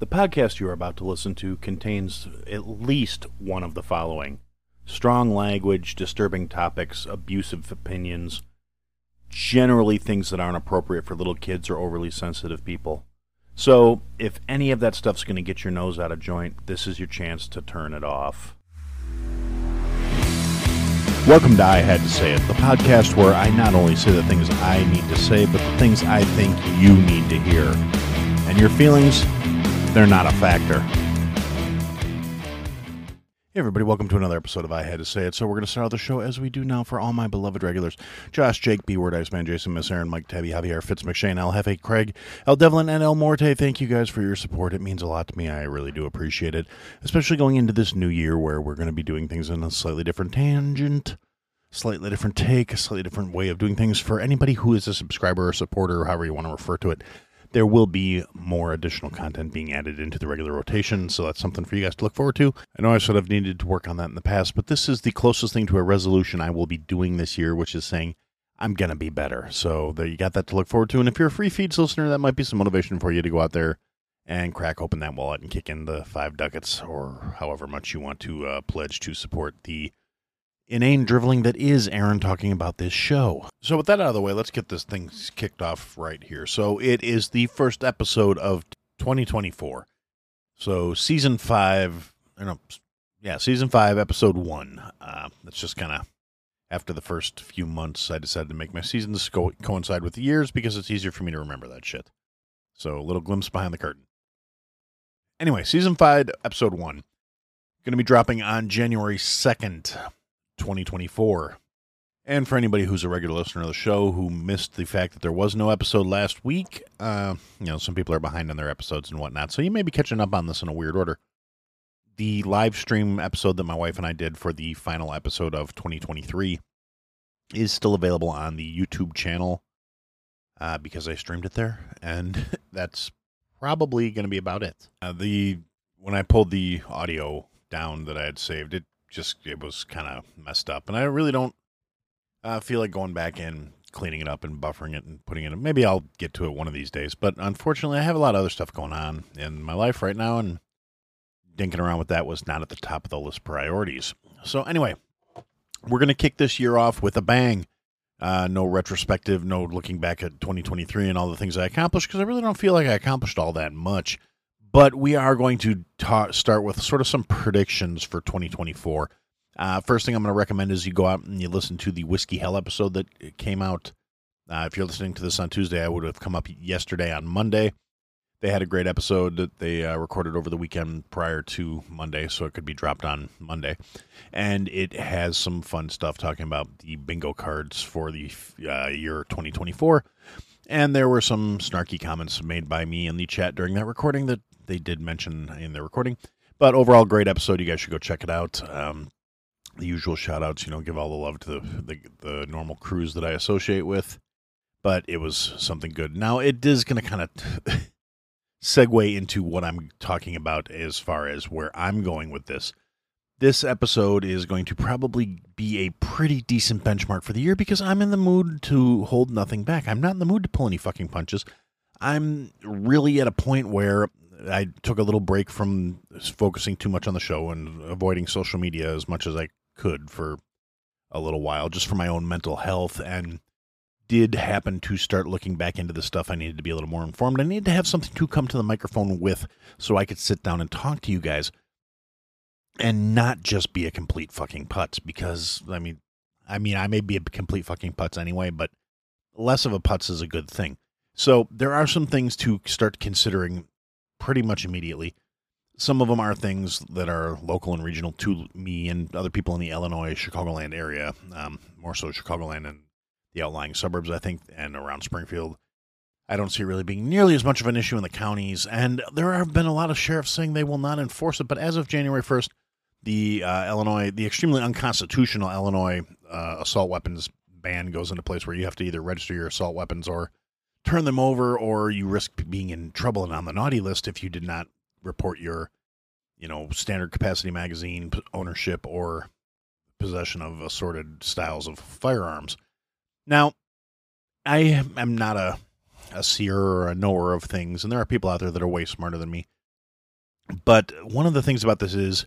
The podcast you are about to listen to contains at least one of the following strong language, disturbing topics, abusive opinions, generally things that aren't appropriate for little kids or overly sensitive people. So, if any of that stuff's going to get your nose out of joint, this is your chance to turn it off. Welcome to I Had to Say It, the podcast where I not only say the things I need to say, but the things I think you need to hear. And your feelings, they're not a factor. Hey everybody, welcome to another episode of I Had to Say It. So we're going to start out the show as we do now for all my beloved regulars. Josh, Jake, B Word, Iceman, Jason, Miss Aaron, Mike, Tabby, Javier, Fitz, McShane, El Jefe, Craig, El Devlin, and El Morte. Thank you guys for your support. It means a lot to me. I really do appreciate it, especially going into this new year where we're going to be doing things in a slightly different tangent, slightly different take, a slightly different way of doing things for anybody who is a subscriber or supporter, or however you want to refer to it there will be more additional content being added into the regular rotation, so that's something for you guys to look forward to. I know I sort of needed to work on that in the past, but this is the closest thing to a resolution I will be doing this year, which is saying I'm gonna be better. So there you got that to look forward to. And if you're a free feeds listener, that might be some motivation for you to go out there and crack open that wallet and kick in the five ducats or however much you want to uh, pledge to support the inane driveling that is Aaron talking about this show. So, with that out of the way, let's get this thing kicked off right here. So, it is the first episode of 2024. So, season five, or know, yeah, season five, episode one. Uh, that's just kind of after the first few months, I decided to make my seasons co- coincide with the years because it's easier for me to remember that shit. So, a little glimpse behind the curtain. Anyway, season five, episode one. Going to be dropping on January 2nd. 2024. And for anybody who's a regular listener of the show who missed the fact that there was no episode last week, uh, you know, some people are behind on their episodes and whatnot. So you may be catching up on this in a weird order. The live stream episode that my wife and I did for the final episode of 2023 is still available on the YouTube channel uh, because I streamed it there. And that's probably going to be about it. Uh, the When I pulled the audio down that I had saved, it just it was kind of messed up, and I really don't uh, feel like going back in, cleaning it up, and buffering it and putting it. in. Maybe I'll get to it one of these days, but unfortunately, I have a lot of other stuff going on in my life right now, and dinking around with that was not at the top of the list priorities. So anyway, we're gonna kick this year off with a bang. Uh, no retrospective, no looking back at 2023 and all the things I accomplished because I really don't feel like I accomplished all that much but we are going to ta- start with sort of some predictions for 2024. Uh, first thing I'm going to recommend is you go out and you listen to the Whiskey Hell episode that came out. Uh, if you're listening to this on Tuesday, I would have come up yesterday on Monday. They had a great episode that they uh, recorded over the weekend prior to Monday, so it could be dropped on Monday. And it has some fun stuff talking about the bingo cards for the uh, year 2024. And there were some snarky comments made by me in the chat during that recording that they did mention in the recording. But overall, great episode. You guys should go check it out. Um, the usual shout outs, you know, give all the love to the, the, the normal crews that I associate with. But it was something good. Now, it is going to kind of segue into what I'm talking about as far as where I'm going with this. This episode is going to probably be a pretty decent benchmark for the year because I'm in the mood to hold nothing back. I'm not in the mood to pull any fucking punches. I'm really at a point where I took a little break from focusing too much on the show and avoiding social media as much as I could for a little while, just for my own mental health, and did happen to start looking back into the stuff. I needed to be a little more informed. I needed to have something to come to the microphone with so I could sit down and talk to you guys and not just be a complete fucking putz because I mean I mean I may be a complete fucking putz anyway, but less of a putz is a good thing. So there are some things to start considering pretty much immediately. Some of them are things that are local and regional to me and other people in the Illinois Chicagoland area, um, more so Chicagoland and the outlying suburbs, I think, and around Springfield. I don't see it really being nearly as much of an issue in the counties, and there have been a lot of sheriffs saying they will not enforce it. But as of January first, the uh, Illinois, the extremely unconstitutional Illinois uh, assault weapons ban goes into place, where you have to either register your assault weapons or turn them over or you risk being in trouble and on the naughty list if you did not report your you know standard capacity magazine ownership or possession of assorted styles of firearms. Now i am not a a seer or a knower of things and there are people out there that are way smarter than me. But one of the things about this is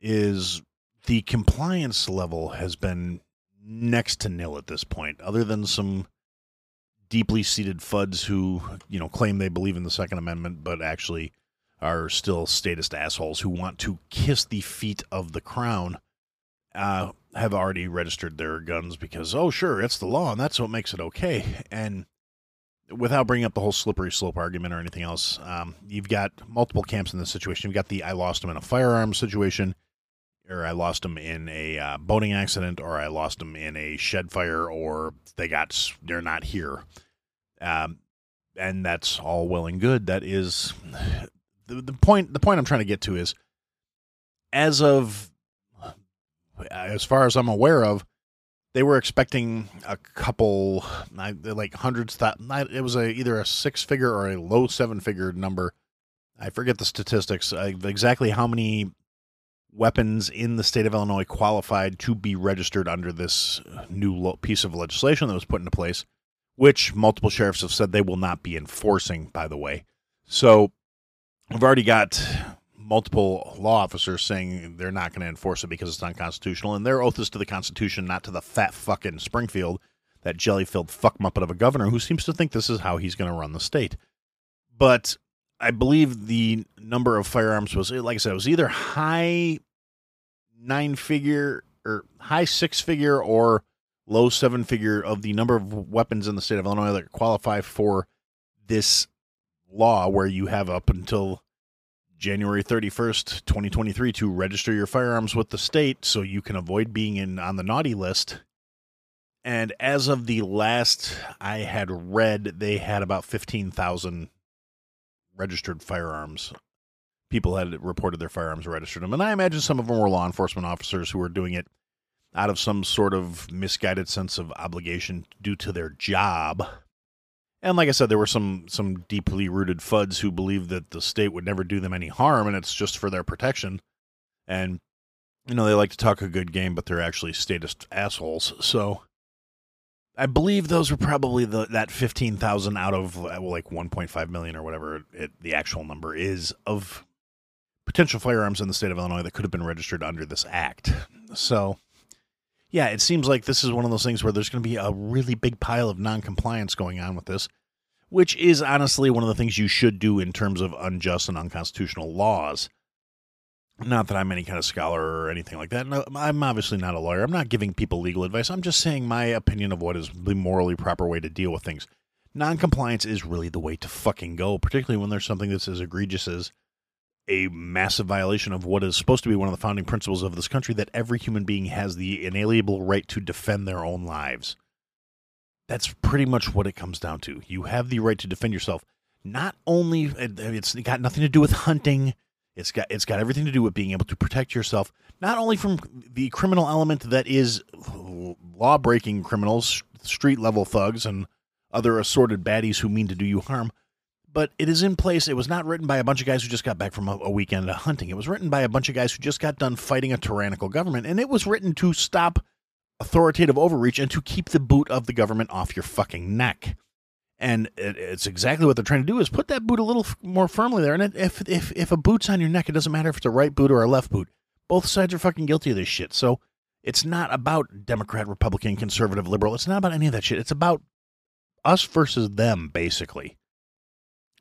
is the compliance level has been next to nil at this point, other than some deeply seated fuds who, you know, claim they believe in the Second Amendment, but actually are still statist assholes who want to kiss the feet of the crown, uh, have already registered their guns because, oh, sure, it's the law and that's what makes it okay. And without bringing up the whole slippery slope argument or anything else, um, you've got multiple camps in this situation. You've got the I lost them in a firearm situation, or I lost them in a uh, boating accident, or I lost them in a shed fire, or they got they're not here. Um, and that's all well and good. That is the, the point. The point I'm trying to get to is, as of as far as I'm aware of, they were expecting a couple, like hundreds. That it was a either a six figure or a low seven figure number. I forget the statistics uh, exactly how many weapons in the state of Illinois qualified to be registered under this new piece of legislation that was put into place, which multiple sheriffs have said they will not be enforcing, by the way. So we've already got multiple law officers saying they're not going to enforce it because it's unconstitutional, and their oath is to the Constitution, not to the fat fucking Springfield, that jelly filled fuck muppet of a governor who seems to think this is how he's going to run the state. But I believe the number of firearms was, like I said, it was either high nine figure or high six figure or low seven figure of the number of weapons in the state of Illinois that qualify for this law, where you have up until January 31st, 2023 to register your firearms with the state so you can avoid being in on the naughty list. And as of the last I had read, they had about 15,000 registered firearms. People had reported their firearms registered them. And I imagine some of them were law enforcement officers who were doing it out of some sort of misguided sense of obligation due to their job and like I said, there were some some deeply rooted fuds who believed that the state would never do them any harm, and it's just for their protection. And you know they like to talk a good game, but they're actually statist assholes. So I believe those were probably the that fifteen thousand out of uh, well, like one point five million or whatever it, the actual number is of potential firearms in the state of Illinois that could have been registered under this act. So yeah, it seems like this is one of those things where there's going to be a really big pile of non-compliance going on with this, which is honestly one of the things you should do in terms of unjust and unconstitutional laws. Not that I'm any kind of scholar or anything like that. No, I'm obviously not a lawyer. I'm not giving people legal advice. I'm just saying my opinion of what is the morally proper way to deal with things. Non-compliance is really the way to fucking go, particularly when there's something that's as egregious as a massive violation of what is supposed to be one of the founding principles of this country that every human being has the inalienable right to defend their own lives. That's pretty much what it comes down to. You have the right to defend yourself. Not only it's got nothing to do with hunting, it's got it's got everything to do with being able to protect yourself not only from the criminal element that is law-breaking criminals, street level thugs and other assorted baddies who mean to do you harm, but it is in place. It was not written by a bunch of guys who just got back from a, a, weekend of hunting. It was written by a bunch of guys who just got done fighting a tyrannical government, and it was written to stop authoritative overreach and to keep the boot of the government off your fucking neck. And it, it's exactly what they're trying to do is put that boot a little f- more firmly there. And it, if if if a boot's on your neck, it doesn't matter if it's a right boot or a left boot. Both sides are fucking guilty of this shit. So it's not about Democrat, Republican, conservative, liberal. It's not about any of that shit. It's about us versus them, basically.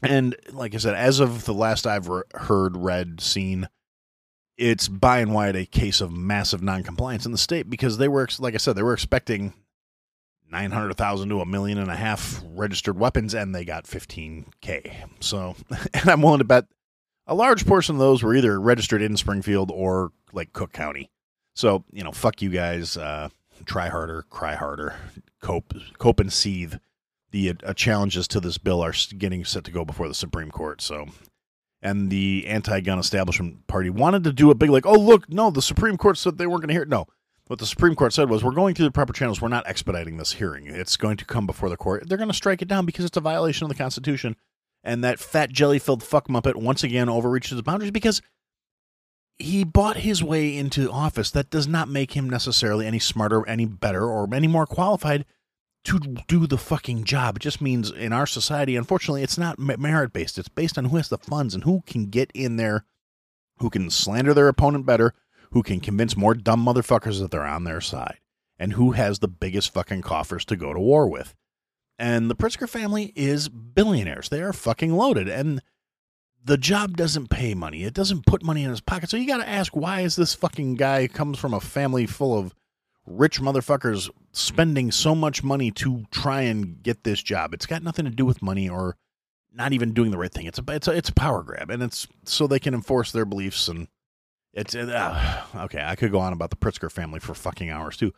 And like I said, as of the last I've re- heard, read, seen, it's by and wide a case of massive noncompliance in the state because they were, like I said, they were expecting 900,000 to a million and a half registered weapons and they got 15K. So, and I'm willing to bet a large portion of those were either registered in Springfield or like Cook County. So, you know, fuck you guys. Uh, try harder, cry harder, cope, cope and seethe the uh, challenges to this bill are getting set to go before the Supreme Court. So, and the anti-gun establishment party wanted to do a big like, oh look, no, the Supreme Court said they weren't going to hear it. No, what the Supreme Court said was, we're going through the proper channels. We're not expediting this hearing. It's going to come before the court. They're going to strike it down because it's a violation of the Constitution. And that fat jelly-filled fuck muppet once again overreaches his boundaries because he bought his way into office. That does not make him necessarily any smarter, any better, or any more qualified to do the fucking job. It just means in our society, unfortunately, it's not merit based. It's based on who has the funds and who can get in there who can slander their opponent better, who can convince more dumb motherfuckers that they're on their side, and who has the biggest fucking coffers to go to war with. And the Pritzker family is billionaires. They are fucking loaded. And the job doesn't pay money. It doesn't put money in his pocket. So you got to ask why is this fucking guy comes from a family full of rich motherfuckers spending so much money to try and get this job? It's got nothing to do with money or not even doing the right thing. It's a it's a, it's a power grab and it's so they can enforce their beliefs and it's uh, okay. I could go on about the Pritzker family for fucking hours too.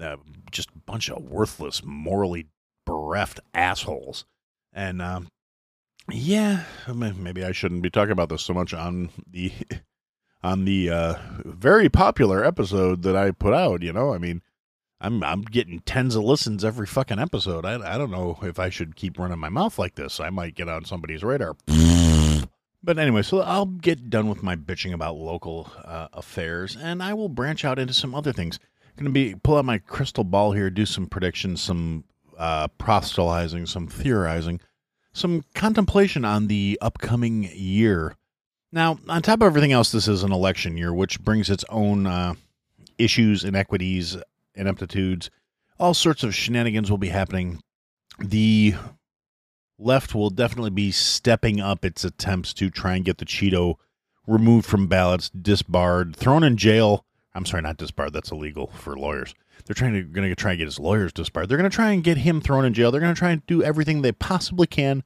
Uh, just a bunch of worthless, morally bereft assholes. And um, yeah, maybe I shouldn't be talking about this so much on the on the uh, very popular episode that I put out. You know, I mean, I'm I'm getting tens of listens every fucking episode. I I don't know if I should keep running my mouth like this. I might get on somebody's radar. But anyway, so I'll get done with my bitching about local uh, affairs, and I will branch out into some other things. Going to be pull out my crystal ball here, do some predictions, some uh, proselytizing, some theorizing, some contemplation on the upcoming year. Now, on top of everything else, this is an election year, which brings its own uh, issues, inequities, ineptitudes. All sorts of shenanigans will be happening. The left will definitely be stepping up its attempts to try and get the Cheeto removed from ballots, disbarred, thrown in jail. I'm sorry, not disbarred. That's illegal for lawyers. They're trying to going to try and get his lawyers disbarred. They're going to try and get him thrown in jail. They're going to try and do everything they possibly can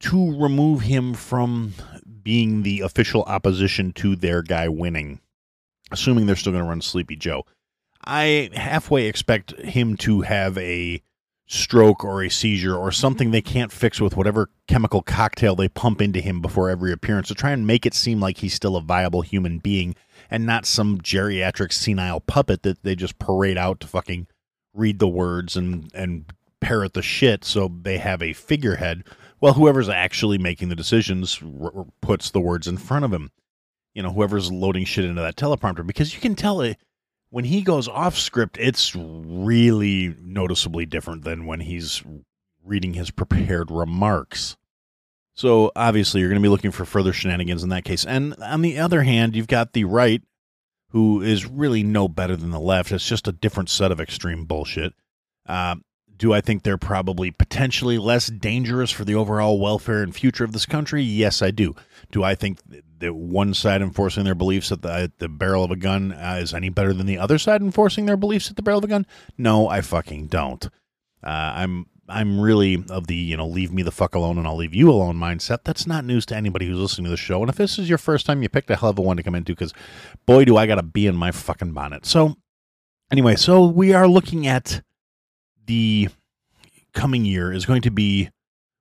to remove him from being the official opposition to their guy winning, assuming they're still going to run Sleepy Joe. I halfway expect him to have a stroke or a seizure or something they can't fix with whatever chemical cocktail they pump into him before every appearance to try and make it seem like he's still a viable human being and not some geriatric senile puppet that they just parade out to fucking read the words and and parrot the shit so they have a figurehead. Well whoever's actually making the decisions r- puts the words in front of him. You know whoever's loading shit into that teleprompter because you can tell it when he goes off script, it's really noticeably different than when he's reading his prepared remarks. So obviously, you're going to be looking for further shenanigans in that case. And on the other hand, you've got the right, who is really no better than the left. It's just a different set of extreme bullshit. Uh, do I think they're probably potentially less dangerous for the overall welfare and future of this country? Yes, I do. Do I think that one side enforcing their beliefs at the, at the barrel of a gun uh, is any better than the other side enforcing their beliefs at the barrel of a gun? No, I fucking don't. Uh, I'm I'm really of the you know leave me the fuck alone and I'll leave you alone mindset. That's not news to anybody who's listening to the show. And if this is your first time, you picked a hell of a one to come into because boy, do I got to be in my fucking bonnet. So anyway, so we are looking at the coming year is going to be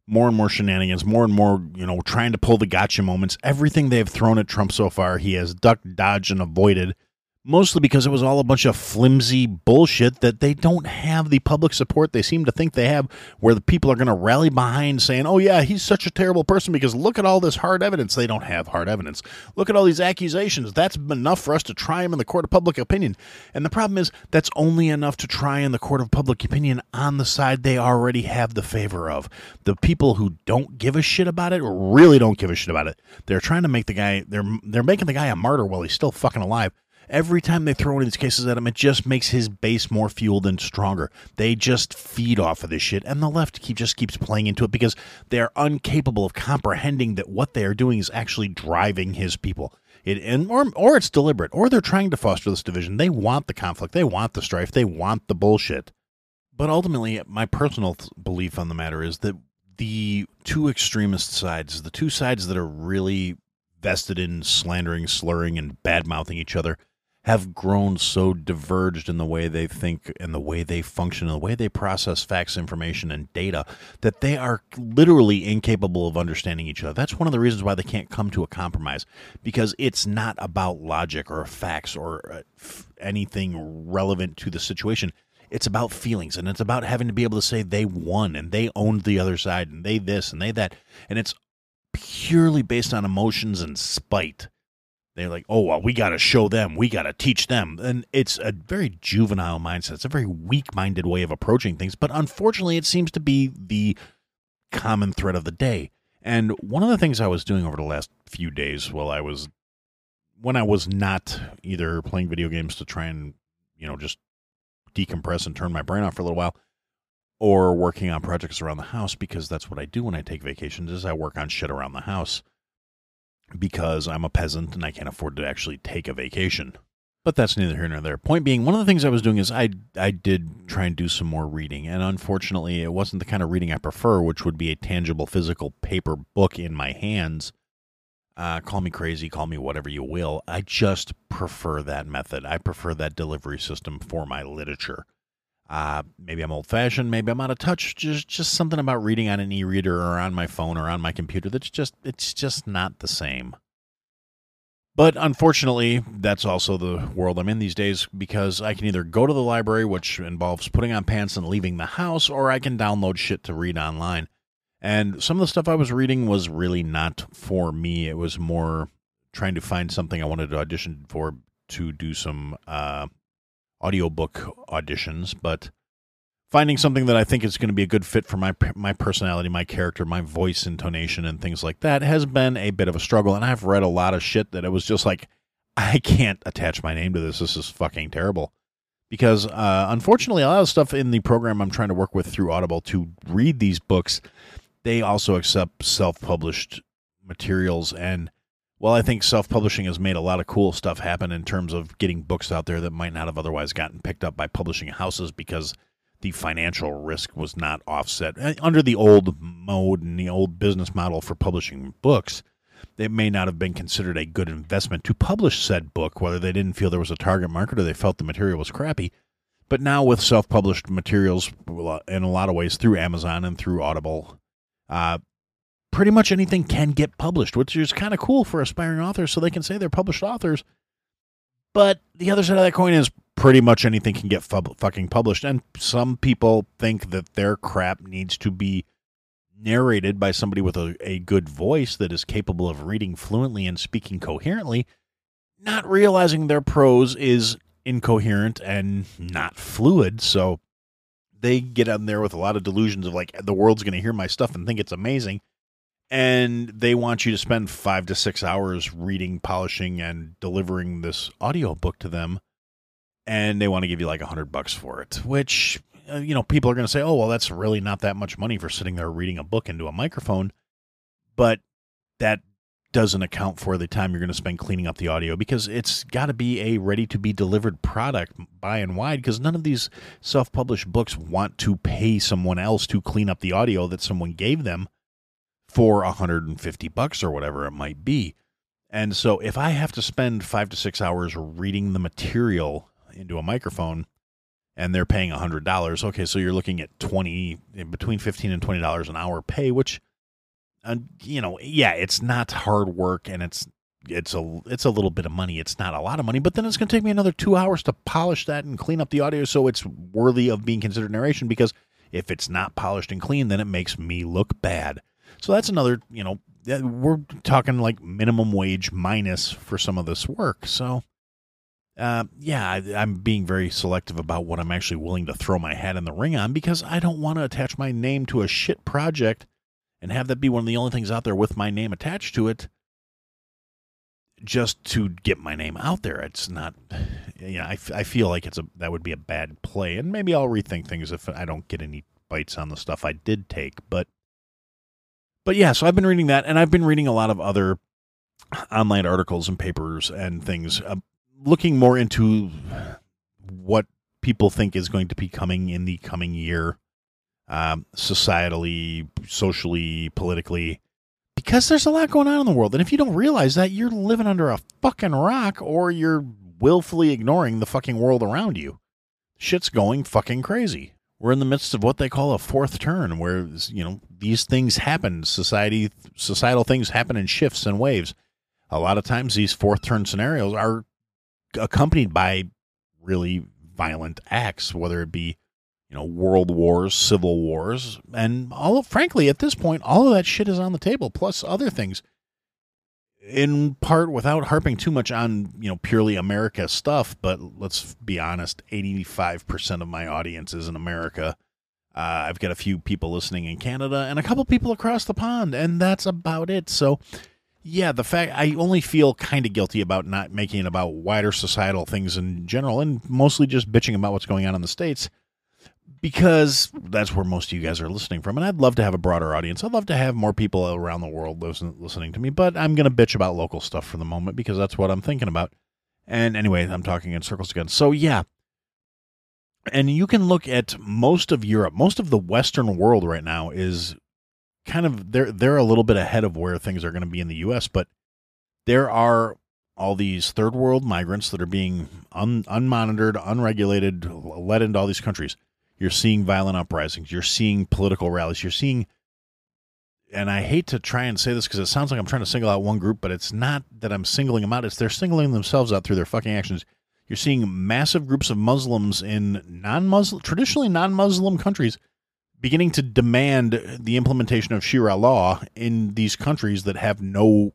more and more shenanigans, more and more, you know, trying to pull the gotcha moments. Everything they've thrown at Trump so far, he has ducked, dodged, and avoided mostly because it was all a bunch of flimsy bullshit that they don't have the public support they seem to think they have, where the people are going to rally behind saying, oh, yeah, he's such a terrible person because look at all this hard evidence. They don't have hard evidence. Look at all these accusations. That's enough for us to try him in the court of public opinion. And the problem is, that's only enough to try in the court of public opinion on the side they already have the favor of. The people who don't give a shit about it really don't give a shit about it. They're trying to make the guy, they're, they're making the guy a martyr while he's still fucking alive every time they throw one of these cases at him, it just makes his base more fueled and stronger. They just feed off of this shit, and the left keep, just keeps playing into it because they are incapable of comprehending that what they are doing is actually driving his people. It and or or it's deliberate, or they're trying to foster this division. They want the conflict, they want the strife, they want the bullshit. But ultimately, my personal belief on the matter is that the two extremist sides, the two sides that are really vested in slandering, slurring, and bad mouthing each other, have grown so diverged in the way they think and the way they function and the way they process facts, information, and data that they are literally incapable of understanding each other. That's one of the reasons why they can't come to a compromise because it's not about logic or facts or uh, anything relevant to the situation. It's about feelings and it's about having to be able to say they won and they owned the other side and they this and they that. And it's purely based on emotions and spite they're like, oh, well, we got to show them, we got to teach them. And it's a very juvenile mindset. It's a very weak minded way of approaching things. But unfortunately, it seems to be the common thread of the day. And one of the things I was doing over the last few days while I was when I was not either playing video games to try and, you know, just decompress and turn my brain off for a little while, or working on projects around the house because that's what I do when I take vacations is I work on shit around the house because I'm a peasant and I can't afford to actually take a vacation. But that's neither here nor there. Point being, one of the things I was doing is I I did try and do some more reading, and unfortunately, it wasn't the kind of reading I prefer, which would be a tangible, physical paper book in my hands. Uh, call me crazy, call me whatever you will. I just prefer that method. I prefer that delivery system for my literature. Uh, maybe I'm old fashioned, maybe I'm out of touch. Just just something about reading on an e-reader or on my phone or on my computer that's just it's just not the same. But unfortunately, that's also the world I'm in these days because I can either go to the library, which involves putting on pants and leaving the house, or I can download shit to read online. And some of the stuff I was reading was really not for me. It was more trying to find something I wanted to audition for to do some uh, audiobook auditions, but finding something that I think is going to be a good fit for my my personality, my character, my voice intonation and things like that has been a bit of a struggle and I've read a lot of shit that it was just like I can't attach my name to this. This is fucking terrible. Because uh, unfortunately, a lot of stuff in the program I'm trying to work with through Audible to read these books, they also accept self published materials. And well, I think self publishing has made a lot of cool stuff happen in terms of getting books out there that might not have otherwise gotten picked up by publishing houses because the financial risk was not offset. Uh, under the old mode and the old business model for publishing books, it may not have been considered a good investment to publish said book, whether they didn't feel there was a target market or they felt the material was crappy. But now, with self published materials in a lot of ways through Amazon and through Audible, uh, pretty much anything can get published, which is kind of cool for aspiring authors so they can say they're published authors. But the other side of that coin is pretty much anything can get fu- fucking published. And some people think that their crap needs to be narrated by somebody with a, a good voice that is capable of reading fluently and speaking coherently, not realizing their prose is incoherent and not fluid. So they get in there with a lot of delusions of like, the world's going to hear my stuff and think it's amazing and they want you to spend five to six hours reading, polishing, and delivering this audio book to them, and they want to give you like a hundred bucks for it. Which uh, you know, people are going to say, "Oh, well, that's really not that much money for sitting there reading a book into a microphone," but that doesn't account for the time you're going to spend cleaning up the audio because it's got to be a ready to be delivered product by and wide because none of these self-published books want to pay someone else to clean up the audio that someone gave them for 150 bucks or whatever it might be. And so if I have to spend 5 to 6 hours reading the material into a microphone and they're paying $100, okay, so you're looking at 20 between 15 and $20 an hour pay, which uh, you know, yeah, it's not hard work and it's it's a it's a little bit of money. It's not a lot of money, but then it's going to take me another 2 hours to polish that and clean up the audio so it's worthy of being considered narration because if it's not polished and clean, then it makes me look bad. So that's another, you know, we're talking like minimum wage minus for some of this work. So, uh, yeah, I, I'm being very selective about what I'm actually willing to throw my hat in the ring on because I don't want to attach my name to a shit project and have that be one of the only things out there with my name attached to it just to get my name out there. It's not, you know, I, I feel like it's a, that would be a bad play. And maybe I'll rethink things if I don't get any bites on the stuff I did take. But but yeah, so I've been reading that, and I've been reading a lot of other online articles and papers and things, uh, looking more into what people think is going to be coming in the coming year, um, societally, socially, politically, because there's a lot going on in the world. And if you don't realize that, you're living under a fucking rock or you're willfully ignoring the fucking world around you. Shit's going fucking crazy we're in the midst of what they call a fourth turn where you know these things happen. Society societal things happen in shifts and waves. A lot of times these fourth turn scenarios are accompanied by really violent acts whether it be you know world wars civil wars. And all of, frankly at this point all of that shit is on the table plus other things in part without harping too much on you know purely America stuff, but let's be honest, eighty five percent of my audience is in America. Uh, I've got a few people listening in Canada and a couple people across the pond, and that's about it. So yeah, the fact I only feel kind of guilty about not making it about wider societal things in general and mostly just bitching about what's going on in the States because that's where most of you guys are listening from. And I'd love to have a broader audience. I'd love to have more people around the world listen, listening to me, but I'm going to bitch about local stuff for the moment because that's what I'm thinking about. And anyway, I'm talking in circles again. So, yeah. And you can look at most of Europe, most of the Western world right now is kind of they're they're a little bit ahead of where things are going to be in the US, but there are all these third world migrants that are being un, unmonitored, unregulated, led into all these countries. You're seeing violent uprisings. You're seeing political rallies. You're seeing, and I hate to try and say this because it sounds like I'm trying to single out one group, but it's not that I'm singling them out. It's they're singling themselves out through their fucking actions. You're seeing massive groups of Muslims in non-Muslim, traditionally non-Muslim countries, beginning to demand the implementation of Sharia law in these countries that have no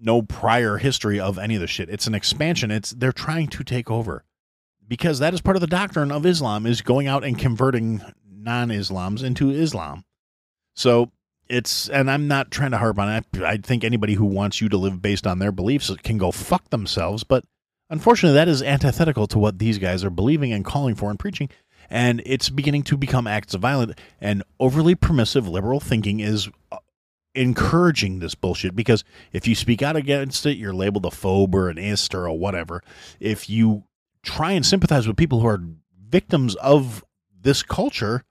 no prior history of any of the shit. It's an expansion. It's they're trying to take over because that is part of the doctrine of Islam is going out and converting non-Islams into Islam. So it's and I'm not trying to harp on it. I think anybody who wants you to live based on their beliefs can go fuck themselves, but unfortunately that is antithetical to what these guys are believing and calling for and preaching. And it's beginning to become acts of violence and overly permissive liberal thinking is uh, encouraging this bullshit because if you speak out against it, you're labeled a phobe or an ist or a whatever. If you try and sympathize with people who are victims of this culture,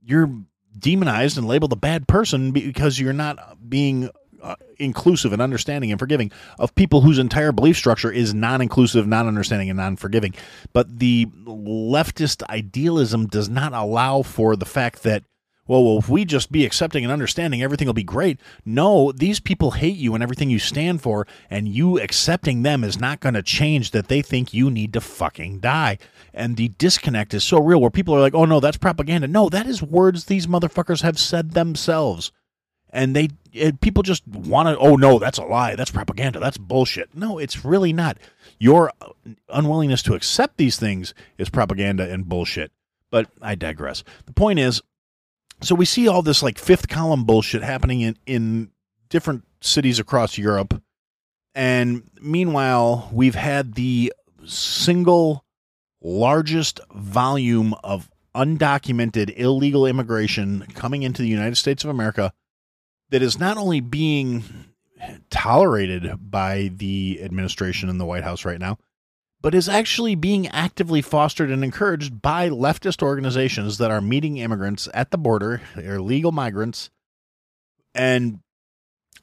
you're demonized and labeled a bad person because you're not being uh, inclusive and understanding and forgiving of people whose entire belief structure is non-inclusive, non-understanding, and non-forgiving. But the leftist idealism does not allow for the fact that well, well, if we just be accepting and understanding, everything will be great. No, these people hate you and everything you stand for, and you accepting them is not going to change that they think you need to fucking die. And the disconnect is so real where people are like, oh no, that's propaganda. No, that is words these motherfuckers have said themselves. And they it, people just want to, oh no, that's a lie. That's propaganda. That's bullshit. No, it's really not. Your unwillingness to accept these things is propaganda and bullshit. But I digress. The point is, so we see all this like fifth column bullshit happening in, in different cities across Europe. And meanwhile, we've had the single largest volume of undocumented illegal immigration coming into the United States of America that is not only being tolerated by the administration in the White House right now, but is actually being actively fostered and encouraged by leftist organizations that are meeting immigrants at the border, illegal migrants, and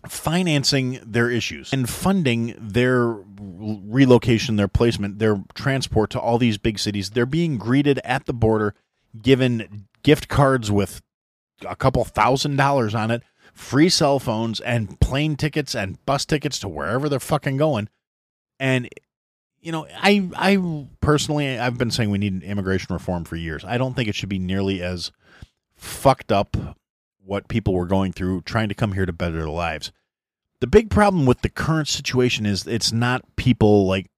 financing their issues and funding their relocation, their placement, their transport to all these big cities. They're being greeted at the border, given gift cards with a couple thousand dollars on it, free cell phones, and plane tickets and bus tickets to wherever they're fucking going. And you know, I I personally I've been saying we need immigration reform for years. I don't think it should be nearly as fucked up what people were going through trying to come here to better their lives. The big problem with the current situation is it's not people like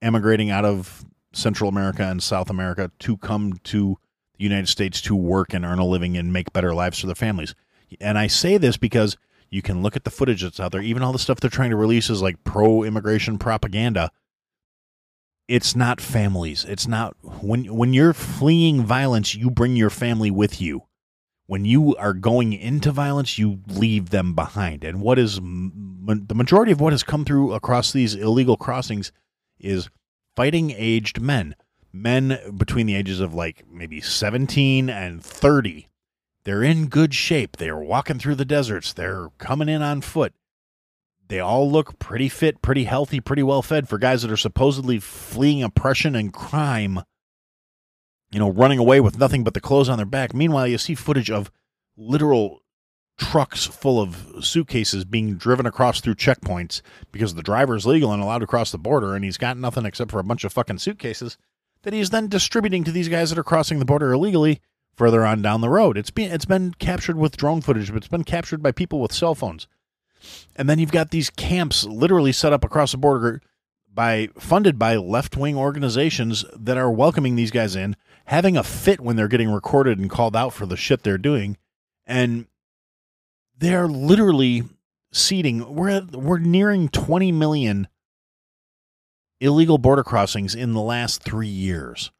emigrating out of Central America and South America to come to the United States to work and earn a living and make better lives for their families. And I say this because you can look at the footage that's out there, even all the stuff they're trying to release is like pro immigration propaganda it's not families. It's not when when you're fleeing violence, you bring your family with you. When you are going into violence, you leave them behind. And what is the majority of what has come through across these illegal crossings is fighting aged men, men between the ages of like maybe 17 and 30. They're in good shape. They're walking through the deserts. They're coming in on foot they all look pretty fit, pretty healthy, pretty well fed for guys that are supposedly fleeing oppression and crime, you know, running away with nothing but the clothes on their back. Meanwhile, you see footage of literal trucks full of suitcases being driven across through checkpoints because the driver is legal and allowed to cross the border and he's got nothing except for a bunch of fucking suitcases that he's then distributing to these guys that are crossing the border illegally further on down the road. It's been it's been captured with drone footage, but it's been captured by people with cell phones. And then you've got these camps literally set up across the border by funded by left-wing organizations that are welcoming these guys in, having a fit when they're getting recorded and called out for the shit they're doing, and they're literally seating. We're we're nearing 20 million illegal border crossings in the last three years.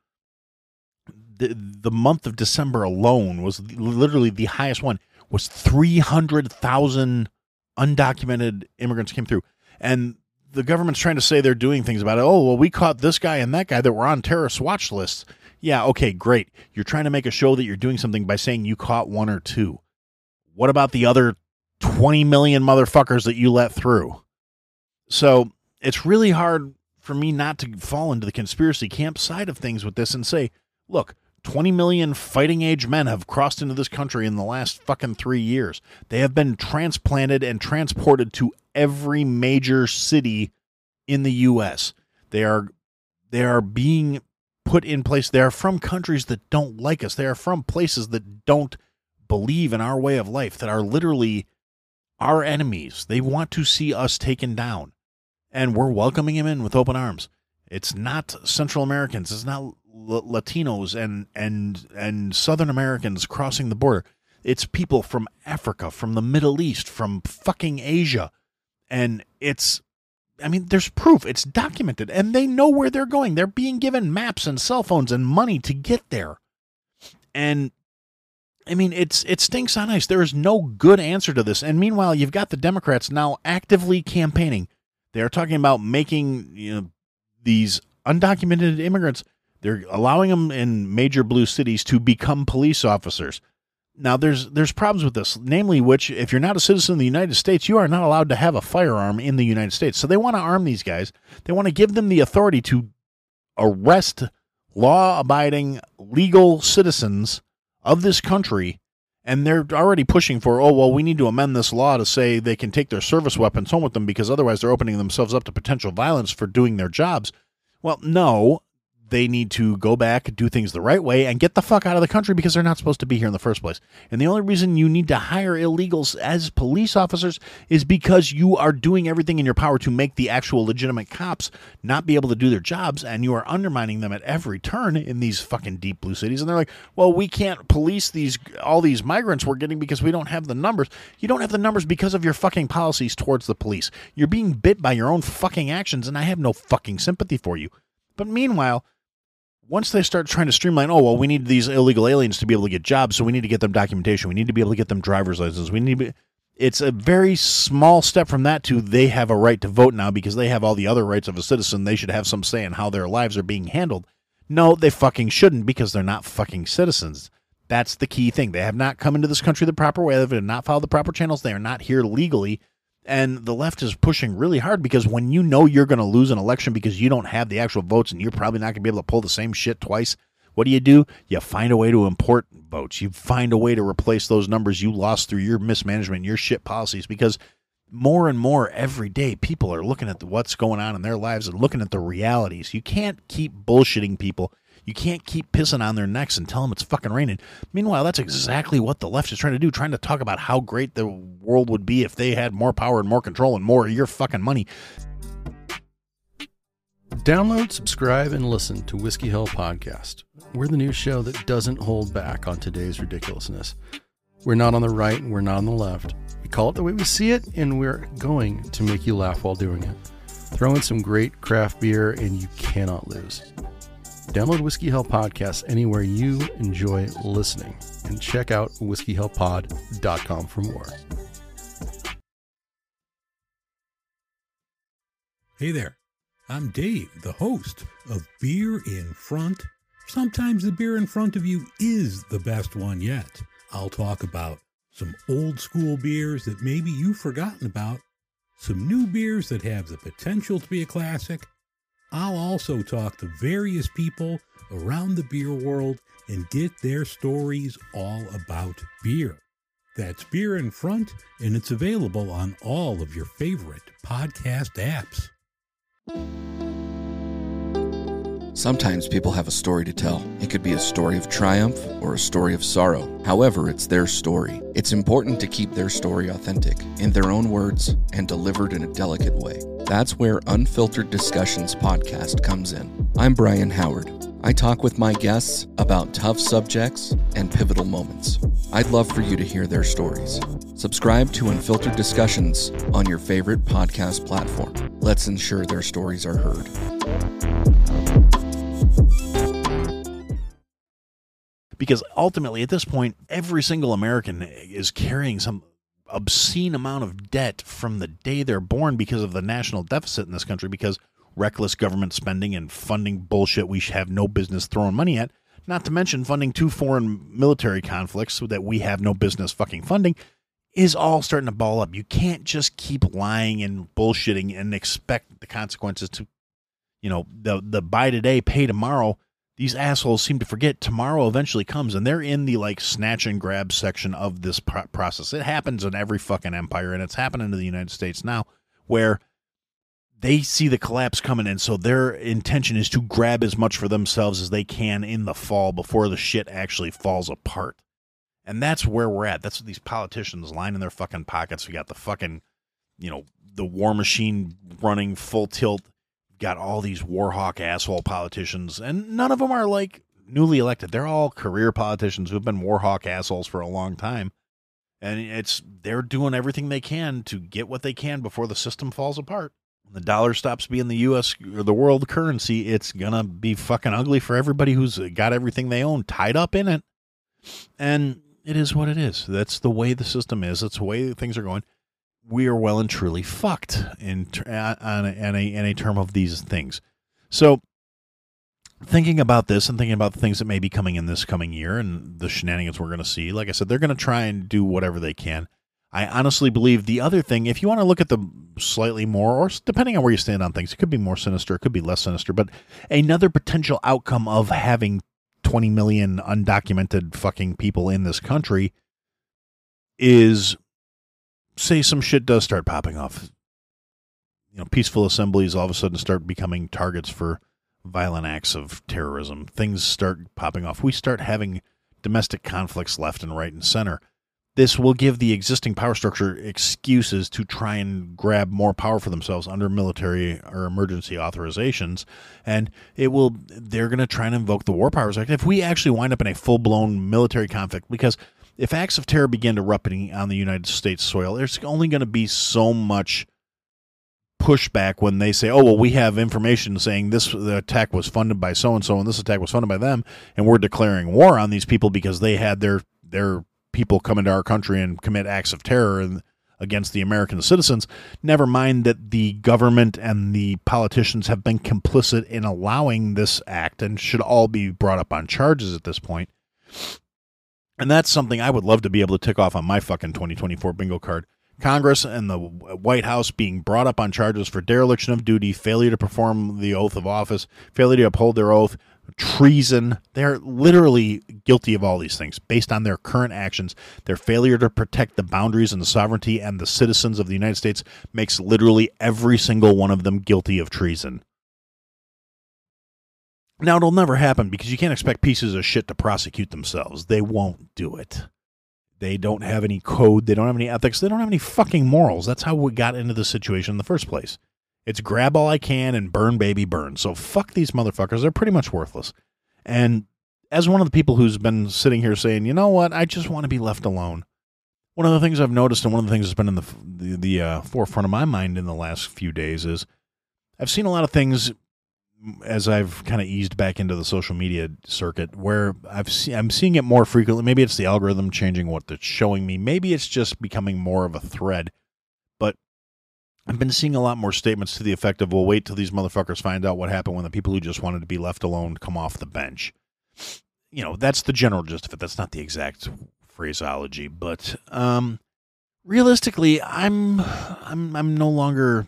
The, the month of December alone was literally the highest one. Was 300,000 undocumented immigrants came through, and the government's trying to say they're doing things about it. Oh well, we caught this guy and that guy that were on terrorist watch lists. Yeah, okay, great. You're trying to make a show that you're doing something by saying you caught one or two. What about the other 20 million motherfuckers that you let through? So it's really hard for me not to fall into the conspiracy camp side of things with this and say, look, 20 million fighting age men have crossed into this country in the last fucking three years. They have been transplanted and transported to every major city in the U.S. They are they are being put in place. They are from countries that don't like us. They are from places that don't believe in our way of life. That are literally our enemies. They want to see us taken down and we're welcoming him in with open arms. It's not Central Americans, it's not Latinos and and and Southern Americans crossing the border. It's people from Africa, from the Middle East, from fucking Asia. And it's I mean, there's proof. It's documented and they know where they're going. They're being given maps and cell phones and money to get there. And I mean, it's it stinks on ice. There is no good answer to this. And meanwhile, you've got the Democrats now actively campaigning they are talking about making you know these undocumented immigrants. They're allowing them in major blue cities to become police officers. Now there's there's problems with this, namely which if you're not a citizen of the United States, you are not allowed to have a firearm in the United States. So they want to arm these guys. They want to give them the authority to arrest law-abiding legal citizens of this country and they're already pushing for oh well we need to amend this law to say they can take their service weapons home with them because otherwise they're opening themselves up to potential violence for doing their jobs well no they need to go back, do things the right way, and get the fuck out of the country because they're not supposed to be here in the first place. And the only reason you need to hire illegals as police officers is because you are doing everything in your power to make the actual legitimate cops not be able to do their jobs, and you are undermining them at every turn in these fucking deep blue cities. And they're like, well, we can't police these all these migrants we're getting because we don't have the numbers. You don't have the numbers because of your fucking policies towards the police. You're being bit by your own fucking actions, and I have no fucking sympathy for you. But meanwhile, once they start trying to streamline, oh well, we need these illegal aliens to be able to get jobs, so we need to get them documentation. We need to be able to get them driver's licenses, We need to be, it's a very small step from that to they have a right to vote now because they have all the other rights of a citizen. They should have some say in how their lives are being handled. No, they fucking shouldn't because they're not fucking citizens. That's the key thing. They have not come into this country the proper way. They have not followed the proper channels. They are not here legally. And the left is pushing really hard because when you know you're going to lose an election because you don't have the actual votes and you're probably not going to be able to pull the same shit twice, what do you do? You find a way to import votes. You find a way to replace those numbers you lost through your mismanagement, your shit policies because more and more every day people are looking at what's going on in their lives and looking at the realities. You can't keep bullshitting people you can't keep pissing on their necks and tell them it's fucking raining. Meanwhile, that's exactly what the left is trying to do, trying to talk about how great the world would be if they had more power and more control and more of your fucking money. Download, subscribe, and listen to Whiskey Hell Podcast. We're the new show that doesn't hold back on today's ridiculousness. We're not on the right and we're not on the left. We call it the way we see it, and we're going to make you laugh while doing it. Throw in some great craft beer, and you cannot lose. Download Whiskey Hell Podcast anywhere you enjoy listening and check out whiskeyhellpod.com for more. Hey there, I'm Dave, the host of Beer in Front. Sometimes the beer in front of you is the best one yet. I'll talk about some old school beers that maybe you've forgotten about, some new beers that have the potential to be a classic I'll also talk to various people around the beer world and get their stories all about beer. That's Beer in Front, and it's available on all of your favorite podcast apps. Sometimes people have a story to tell. It could be a story of triumph or a story of sorrow. However, it's their story. It's important to keep their story authentic, in their own words, and delivered in a delicate way. That's where Unfiltered Discussions podcast comes in. I'm Brian Howard. I talk with my guests about tough subjects and pivotal moments. I'd love for you to hear their stories. Subscribe to Unfiltered Discussions on your favorite podcast platform. Let's ensure their stories are heard. Because ultimately at this point every single american is carrying some obscene amount of debt from the day they're born because of the national deficit in this country because reckless government spending and funding bullshit we have no business throwing money at not to mention funding two foreign military conflicts that we have no business fucking funding is all starting to ball up. You can't just keep lying and bullshitting and expect the consequences to you know the the buy today pay tomorrow these assholes seem to forget tomorrow eventually comes and they're in the like snatch and grab section of this pro- process. It happens in every fucking empire and it's happening to the united states now where they see the collapse coming and so their intention is to grab as much for themselves as they can in the fall before the shit actually falls apart. And that's where we're at. That's what these politicians lining their fucking pockets. We got the fucking you know the war machine running full tilt got all these warhawk asshole politicians, and none of them are like newly elected. They're all career politicians who've been warhawk assholes for a long time. And it's they're doing everything they can to get what they can before the system falls apart. When the dollar stops being the US or the world currency, it's gonna be fucking ugly for everybody who's got everything they own tied up in it. And it is what it is. That's the way the system is. That's the way things are going we are well and truly fucked in on a, a, in a term of these things. So, thinking about this and thinking about the things that may be coming in this coming year and the shenanigans we're going to see, like I said, they're going to try and do whatever they can. I honestly believe the other thing, if you want to look at the slightly more, or depending on where you stand on things, it could be more sinister, it could be less sinister, but another potential outcome of having 20 million undocumented fucking people in this country is say some shit does start popping off, you know, peaceful assemblies all of a sudden start becoming targets for violent acts of terrorism. Things start popping off. We start having domestic conflicts left and right and center. This will give the existing power structure excuses to try and grab more power for themselves under military or emergency authorizations. And it will, they're going to try and invoke the War Powers Act. If we actually wind up in a full blown military conflict, because if acts of terror begin erupting on the United States soil, there's only going to be so much pushback when they say, "Oh, well, we have information saying this attack was funded by so and so, and this attack was funded by them, and we're declaring war on these people because they had their their people come into our country and commit acts of terror and." against the American citizens. Never mind that the government and the politicians have been complicit in allowing this act and should all be brought up on charges at this point. And that's something I would love to be able to tick off on my fucking 2024 bingo card. Congress and the White House being brought up on charges for dereliction of duty, failure to perform the oath of office, failure to uphold their oath, treason. They're literally guilty of all these things based on their current actions. Their failure to protect the boundaries and the sovereignty and the citizens of the United States makes literally every single one of them guilty of treason. Now, it'll never happen because you can't expect pieces of shit to prosecute themselves. They won't do it. They don't have any code. They don't have any ethics. They don't have any fucking morals. That's how we got into this situation in the first place. It's grab all I can and burn, baby, burn. So fuck these motherfuckers. They're pretty much worthless. And as one of the people who's been sitting here saying, you know what, I just want to be left alone. One of the things I've noticed, and one of the things that's been in the the, the uh, forefront of my mind in the last few days, is I've seen a lot of things as I've kind of eased back into the social media circuit, where I've I'm seeing it more frequently. Maybe it's the algorithm changing what it's showing me. Maybe it's just becoming more of a thread. But I've been seeing a lot more statements to the effect of, "Well, wait till these motherfuckers find out what happened when the people who just wanted to be left alone come off the bench." You know, that's the general gist of it. That's not the exact phraseology, but um, realistically, I'm I'm I'm no longer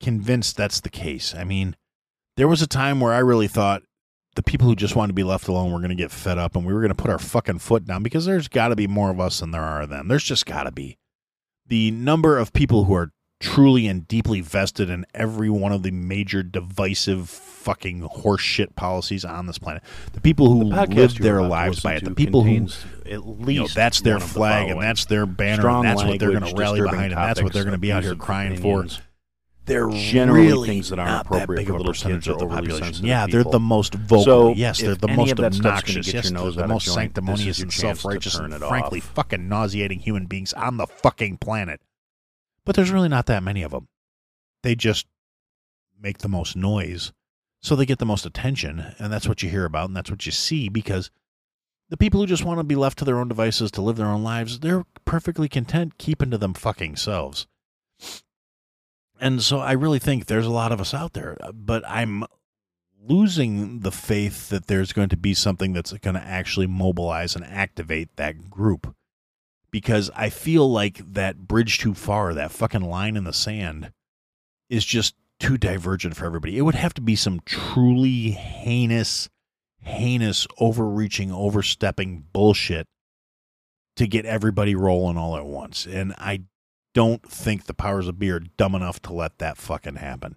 convinced that's the case. I mean there was a time where I really thought the people who just wanted to be left alone were going to get fed up and we were going to put our fucking foot down because there's got to be more of us than there are of them. There's just got to be. The number of people who are truly and deeply vested in every one of the major divisive fucking horseshit policies on this planet. The people who The live their lives by it. The people who at you know, least that's their of the flag and that's their banner Strong and that's what they're going to rally behind and that's what they're going to be out here crying opinions, they're generally really things that aren't not that big for of a little percentage of the population. Yeah, they're the most vocal. So, yes, they're the most of that stuff's gonna obnoxious. Yes, they're the most joint, sanctimonious and self-righteous and frankly off. fucking nauseating human beings on the fucking planet. But there's really not that many of them. They just make the most noise, so they get the most attention, and that's what you hear about, and that's what you see because the people who just want to be left to their own devices to live their own lives, they're perfectly content keeping to them fucking selves. And so I really think there's a lot of us out there, uh, but I'm losing the faith that there's going to be something that's going to actually mobilize and activate that group. Because I feel like that bridge too far, that fucking line in the sand, is just too divergent for everybody. It would have to be some truly heinous, heinous, overreaching, overstepping bullshit to get everybody rolling all at once. And I don't think the powers of beer are dumb enough to let that fucking happen.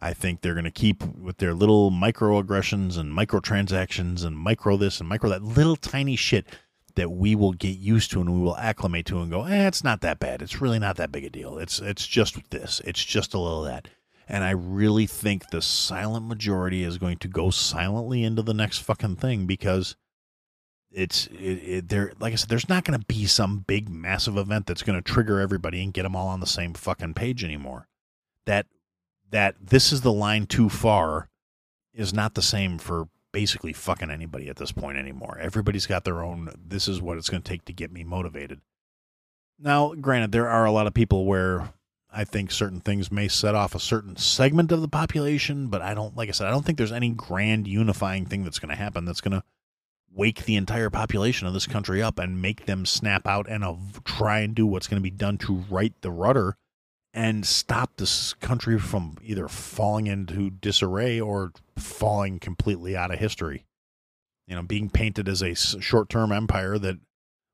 I think they're going to keep with their little microaggressions and microtransactions and micro this and micro that little tiny shit that we will get used to and we will acclimate to and go, eh, it's not that bad. It's really not that big a deal. It's it's just this. It's just a little that. And I really think the silent majority is going to go silently into the next fucking thing because it's it, it there like I said, there's not going to be some big massive event that's going to trigger everybody and get them all on the same fucking page anymore. That that this is the line too far is not the same for basically fucking anybody at this point anymore. Everybody's got their own this is what it's going to take to get me motivated. Now, granted there are a lot of people where I think certain things may set off a certain segment of the population, but I don't like I said I don't think there's any grand unifying thing that's going to happen that's going to wake the entire population of this country up and make them snap out and uh, try and do what's going to be done to right the rudder and stop this country from either falling into disarray or falling completely out of history. You know, being painted as a short term empire that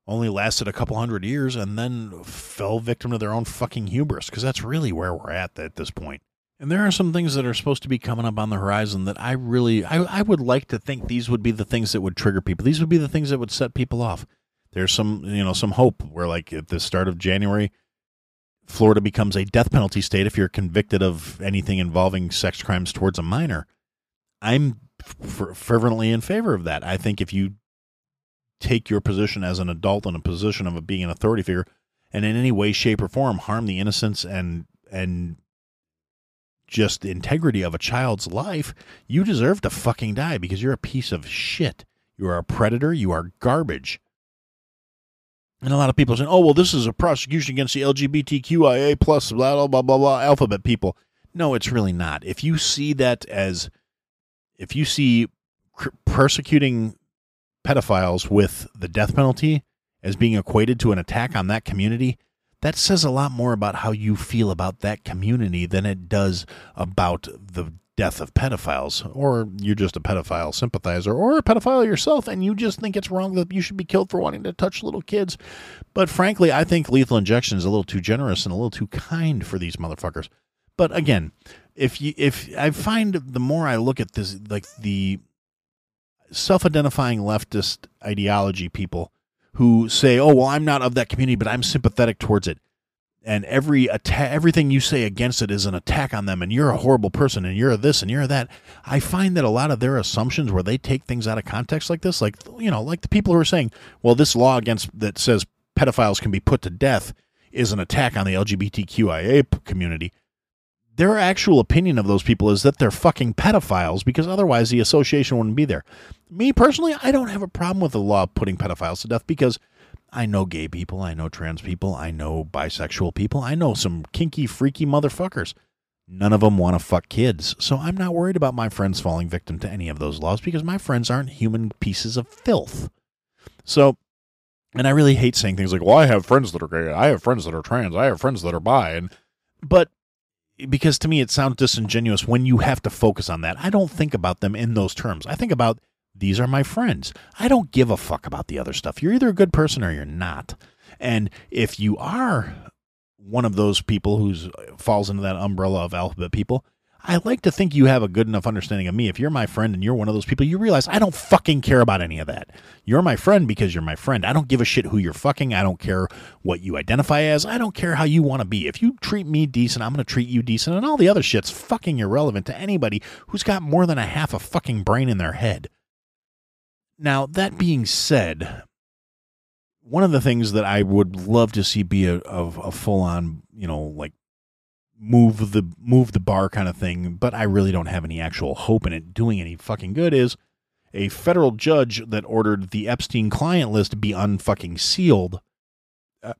only lasted a couple hundred years and then fell victim to their own fucking hubris, because that's really where we're at at this point. And there are some things that are supposed to be coming up on the horizon that I really, I, I would like to think these would be the things that would trigger people. These would be the things that would set people off. There's some, you know, some hope where, like, at the start of January, Florida becomes a death penalty state if you're convicted of anything involving sex crimes towards a minor. I'm f- fervently in favor of that. I think if you take your position as an adult in a position of being an authority figure and in any way, shape, or form harm the innocence and and just the integrity of a child's life, you deserve to fucking die because you're a piece of shit. You are a predator. You are garbage. And a lot of people saying, "Oh, well, this is a prosecution against the LGBTQIA plus blah blah blah blah blah alphabet people." No, it's really not. If you see that as, if you see cr- persecuting pedophiles with the death penalty as being equated to an attack on that community, that says a lot more about how you feel about that community than it does about the death of pedophiles. Or you're just a pedophile sympathizer or a pedophile yourself and you just think it's wrong that you should be killed for wanting to touch little kids. But frankly, I think lethal injection is a little too generous and a little too kind for these motherfuckers. But again, if you if I find the more I look at this like the self-identifying leftist ideology people who say, "Oh, well, I'm not of that community, but I'm sympathetic towards it." And every attack, everything you say against it is an attack on them, and you're a horrible person, and you're this, and you're that. I find that a lot of their assumptions, where they take things out of context like this, like you know, like the people who are saying, "Well, this law against that says pedophiles can be put to death is an attack on the LGBTQIA community." Their actual opinion of those people is that they're fucking pedophiles because otherwise the association wouldn't be there. Me personally, I don't have a problem with the law putting pedophiles to death because I know gay people, I know trans people, I know bisexual people, I know some kinky, freaky motherfuckers. None of them want to fuck kids. So I'm not worried about my friends falling victim to any of those laws because my friends aren't human pieces of filth. So, and I really hate saying things like, well, I have friends that are gay, I have friends that are trans, I have friends that are bi. And, but because to me it sounds disingenuous when you have to focus on that. I don't think about them in those terms. I think about these are my friends. I don't give a fuck about the other stuff. You're either a good person or you're not. And if you are one of those people who uh, falls into that umbrella of alphabet people, I like to think you have a good enough understanding of me. If you're my friend and you're one of those people, you realize I don't fucking care about any of that. You're my friend because you're my friend. I don't give a shit who you're fucking. I don't care what you identify as. I don't care how you want to be. If you treat me decent, I'm going to treat you decent. And all the other shit's fucking irrelevant to anybody who's got more than a half a fucking brain in their head. Now, that being said, one of the things that I would love to see be a, a, a full on, you know, like move the move the bar kind of thing, but I really don't have any actual hope in it doing any fucking good is a federal judge that ordered the Epstein client list be unfucking sealed. Uh,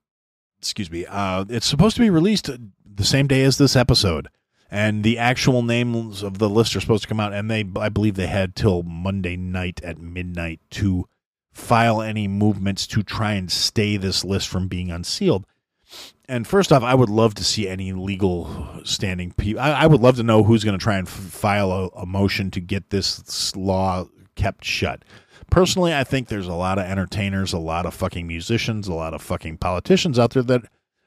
excuse me. Uh, it's supposed to be released the same day as this episode, and the actual names of the list are supposed to come out. And they, I believe, they had till Monday night at midnight to file any movements to try and stay this list from being unsealed and first off, I would love to see any legal standing people. I, I, would love to know who's going to try and f- file a, a, motion to get this law kept shut. Personally, I think there's a lot of entertainers, a lot of fucking musicians, a lot of fucking politicians out there that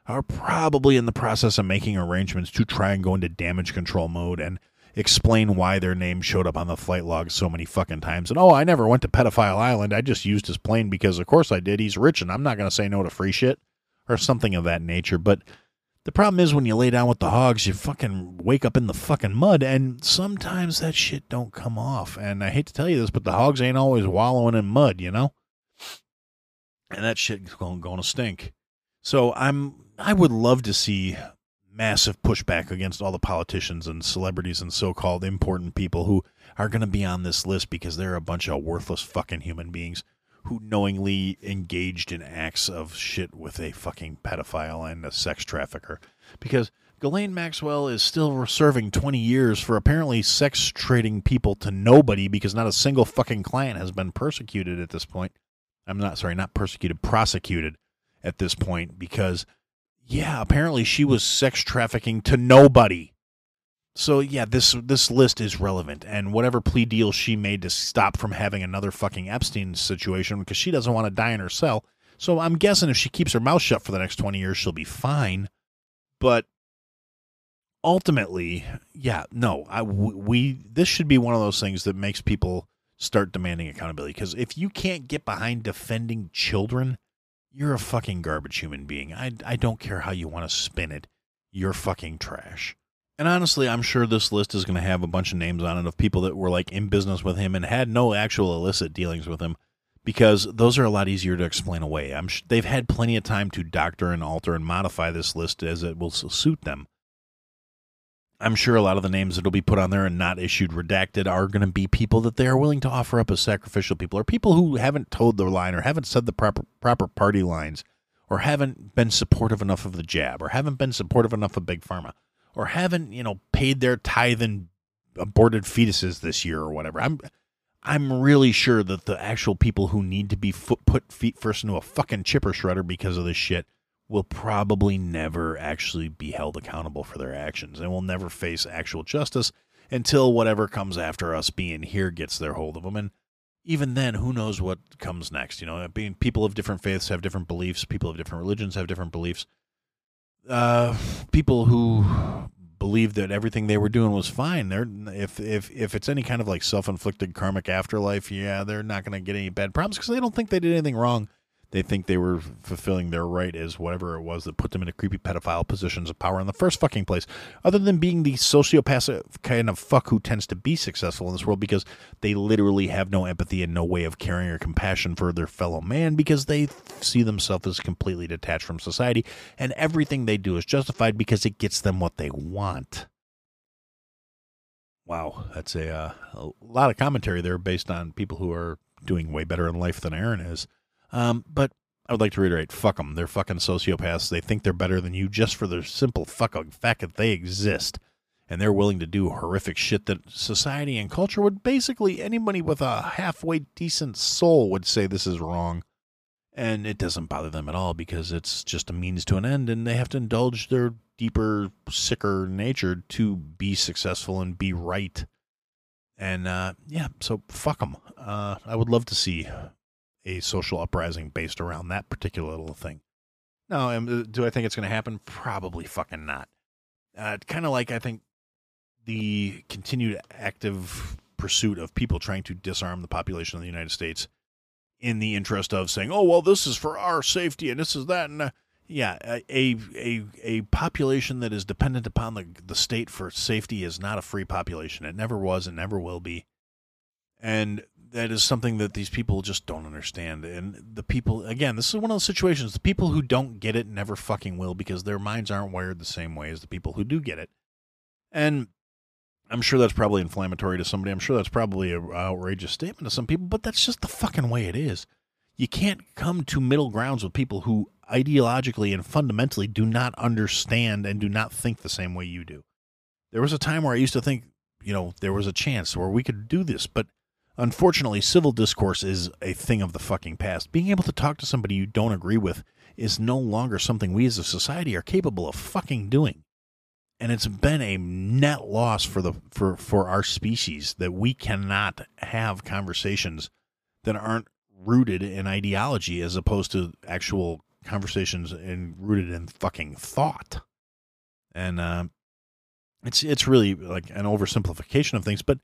are probably in the process of making arrangements to try and go into damage control mode and explain why their name showed up on the flight log so many fucking times. And oh, I never went to Pedophile Island. I just used his plane because, of course, I did. He's rich, and I'm not going to say no to free shit or something of that nature. But the problem is when you lay down with the hogs, you fucking wake up in the fucking mud, and sometimes that shit don't come off. And I hate to tell you this, but the hogs ain't always wallowing in mud, you know. And that shit's going, to stink. So I'm I would love to see massive pushback against all the politicians and celebrities and so-called important people who are going to be on this list because they're a bunch of worthless fucking human beings who knowingly engaged in acts of shit with a fucking pedophile and a sex trafficker. Because Ghislaine Maxwell is still serving 20 years for apparently sex trading people to nobody because not a single fucking client has been persecuted at this point. I'm not sorry, not persecuted, prosecuted at this point because, yeah, apparently she was sex trafficking to nobody. So yeah, this this list is relevant, and whatever plea deal she made to stop from having another fucking Epstein situation because she doesn't want to die in her cell. So I'm guessing if she keeps her mouth shut for the next twenty years, she'll be fine. But ultimately, yeah, no, I we this should be one of those things that makes people start demanding accountability because if you can't get behind defending children, you're a fucking garbage human being. I I don't care how you want to spin it. You're fucking trash. And honestly, I'm sure this list is going to have a bunch of names on it of people that were like in business with him and had no actual illicit dealings with him because those are a lot easier to explain away. I'm sh- they've had plenty of time to doctor and alter and modify this list as it will suit them. I'm sure a lot of the names that will be put on there and not issued redacted are going to be people that they are willing to offer up as sacrificial people or people who haven't towed the line or haven't said the proper proper party lines or haven't been supportive enough of the jab or haven't been supportive enough of big pharma or haven't you know paid their tithe aborted fetuses this year or whatever. I'm I'm really sure that the actual people who need to be foot, put feet first into a fucking chipper shredder because of this shit will probably never actually be held accountable for their actions and will never face actual justice until whatever comes after us being here gets their hold of them. And even then, who knows what comes next? You know, being people of different faiths have different beliefs, people of different religions have different beliefs uh, people who believed that everything they were doing was fine. They're if if if it's any kind of like self inflicted karmic afterlife, yeah, they're not going to get any bad problems because they don't think they did anything wrong they think they were fulfilling their right as whatever it was that put them in a creepy pedophile positions of power in the first fucking place, other than being the sociopathic kind of fuck who tends to be successful in this world because they literally have no empathy and no way of caring or compassion for their fellow man because they see themselves as completely detached from society and everything they do is justified because it gets them what they want. Wow, that's a, uh, a lot of commentary there based on people who are doing way better in life than Aaron is. Um, but I would like to reiterate, fuck them. They're fucking sociopaths. They think they're better than you just for the simple fucking fact that they exist. And they're willing to do horrific shit that society and culture would basically, anybody with a halfway decent soul would say this is wrong. And it doesn't bother them at all because it's just a means to an end and they have to indulge their deeper, sicker nature to be successful and be right. And uh, yeah, so fuck them. Uh, I would love to see a social uprising based around that particular little thing. Now, do I think it's going to happen? Probably fucking not. Uh, kind of like I think the continued active pursuit of people trying to disarm the population of the United States in the interest of saying, "Oh, well, this is for our safety and this is that," and uh, yeah, a a a population that is dependent upon the the state for safety is not a free population. It never was and never will be. And that is something that these people just don't understand. And the people, again, this is one of those situations. The people who don't get it never fucking will because their minds aren't wired the same way as the people who do get it. And I'm sure that's probably inflammatory to somebody. I'm sure that's probably an outrageous statement to some people, but that's just the fucking way it is. You can't come to middle grounds with people who ideologically and fundamentally do not understand and do not think the same way you do. There was a time where I used to think, you know, there was a chance where we could do this, but unfortunately, civil discourse is a thing of the fucking past. Being able to talk to somebody you don't agree with is no longer something we as a society are capable of fucking doing. And it's been a net loss for the for for our species that we cannot have conversations that aren't rooted in ideology as opposed to actual conversations and rooted in fucking thought. And uh, it's it's really like an oversimplification of things, but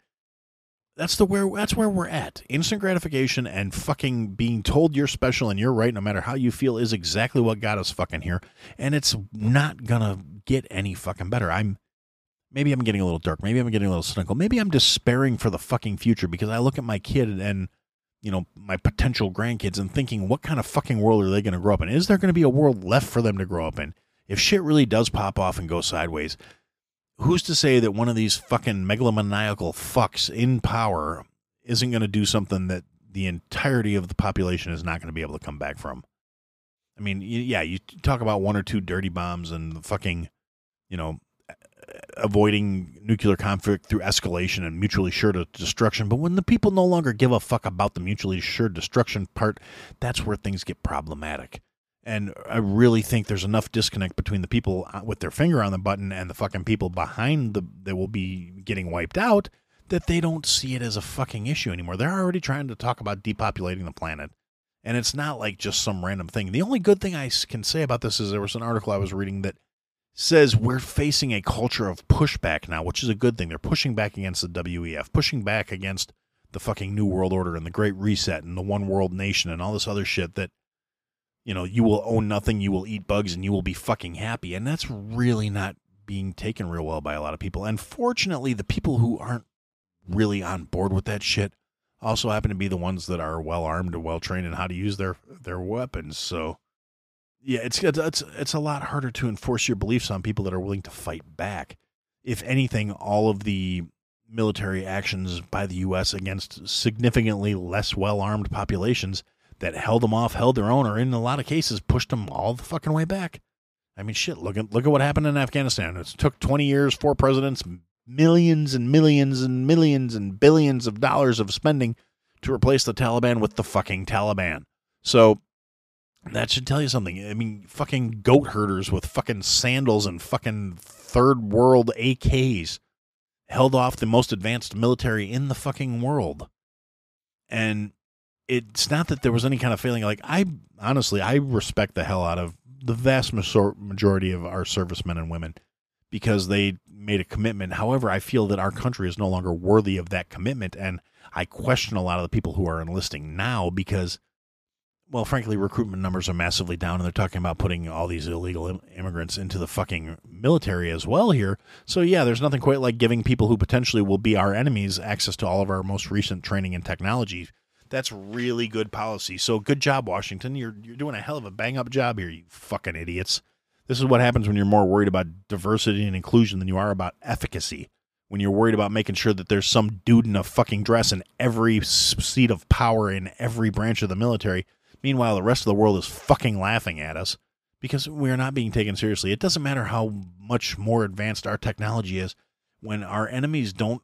that's the where that's where we're at. Instant gratification and fucking being told you're special and you're right no matter how you feel is exactly what got us fucking here. And it's not gonna get any fucking better. I'm maybe I'm getting a little dark. Maybe I'm getting a little cynical. Maybe I'm despairing for the fucking future because I look at my kid and you know my potential grandkids and thinking what kind of fucking world are they to grow up in is there to be a world left for them to grow up in if shit really does pop off and go sideways who's to say that one of these fucking megalomaniacal fucks in power isn't going to do something that the entirety of the population is not going to be able to come back from i mean yeah you talk about one or two dirty bombs and fucking you know avoiding nuclear conflict through escalation and mutually assured destruction. But when the people no longer give a fuck about the mutually assured destruction part, that's where things get problematic. And I really think there's enough disconnect between the people uh, with their finger on the button and the fucking people behind the that will be getting wiped out that they don't see it as a fucking issue anymore. They're already trying to talk about depopulating the planet. And it's not like just some random thing. The only good thing I can say about this is there was an article I was reading that says we're facing a culture of pushback now, which is a good thing. They're pushing back against the WEF, pushing back against the fucking New World Order and the Great Reset and the One World Nation and all this other shit that, you know, you will own nothing, you will eat bugs, and you will be fucking happy. And that's really not being taken real well by a lot of people. And fortunately, the people who aren't really on board with that shit also happen to be the ones that are well armed and well trained in how to use their their weapons. So yeah, it's it's it's a lot harder to enforce your beliefs on people that are willing to fight back. If anything, all of the military actions by the U.S. against significantly less well armed populations that held them off, held their own, or in a lot of cases pushed them all the fucking way back. I mean, shit. Look at look at what happened in Afghanistan. It took twenty years, four presidents, millions and millions and millions and billions of dollars of spending to replace the Taliban with the fucking Taliban. So that should tell you something. I mean, fucking goat herders with fucking sandals and fucking third world AKs held off the most advanced military in the fucking world. And it's not that there was any kind of failing. like I honestly I respect the hell out of the vast majority of our servicemen and women because they made a commitment. However, I feel that our country is no longer worthy of that commitment and I question a lot of the people who are enlisting now because well, frankly, recruitment numbers are massively down, and they're talking about putting all these illegal Im- immigrants into the fucking military as well here. So, yeah, there's nothing quite like giving people who potentially will be our enemies access to all of our most recent training and technology. That's really good policy. So, good job, Washington. You're you're doing a hell of a bang up job here, you fucking idiots. This is what happens when you're more worried about diversity and inclusion than you are about efficacy. When you're worried about making sure that there's some dude in a fucking dress in every seat of power in every branch of the military Meanwhile, the rest of the world is fucking laughing at us because we are not being taken seriously. It doesn't matter how much more advanced our technology is when our enemies don't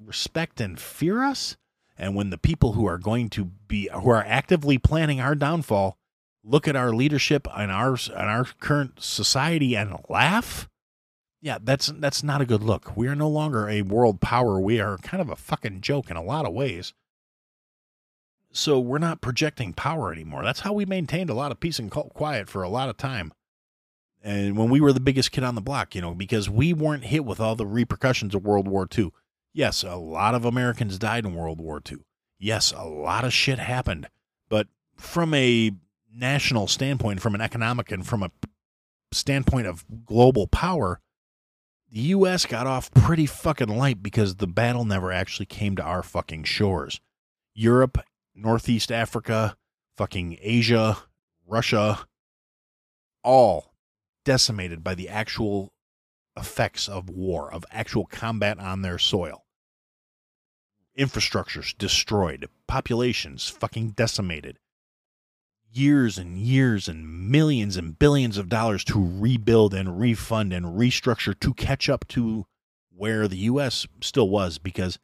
respect and fear us and when the people who are going to be who are actively planning our downfall look at our leadership and our and our current society and laugh yeah that's that's not a good look we are no longer a world power we are kind of a fucking joke in a lot of ways so we're not projecting power anymore. That's how we maintained a lot of peace and quiet for a lot of time. and when we were the biggest kid on the block, you know, because we weren't hit with all the repercussions of World War II. Yes, a lot of Americans died in World War II. Yes, a lot of shit happened. But from a national standpoint, from an economic and from a standpoint of global power, the U.S. got off pretty fucking light because the battle never actually came to our fucking shores. Europe, Northeast Africa, fucking Asia, Russia, all decimated by the actual effects of war, of actual combat on their soil. Infrastructures destroyed, populations fucking decimated. Years and years and millions and billions of dollars to rebuild and refund and restructure to catch up to where the U.S. still was because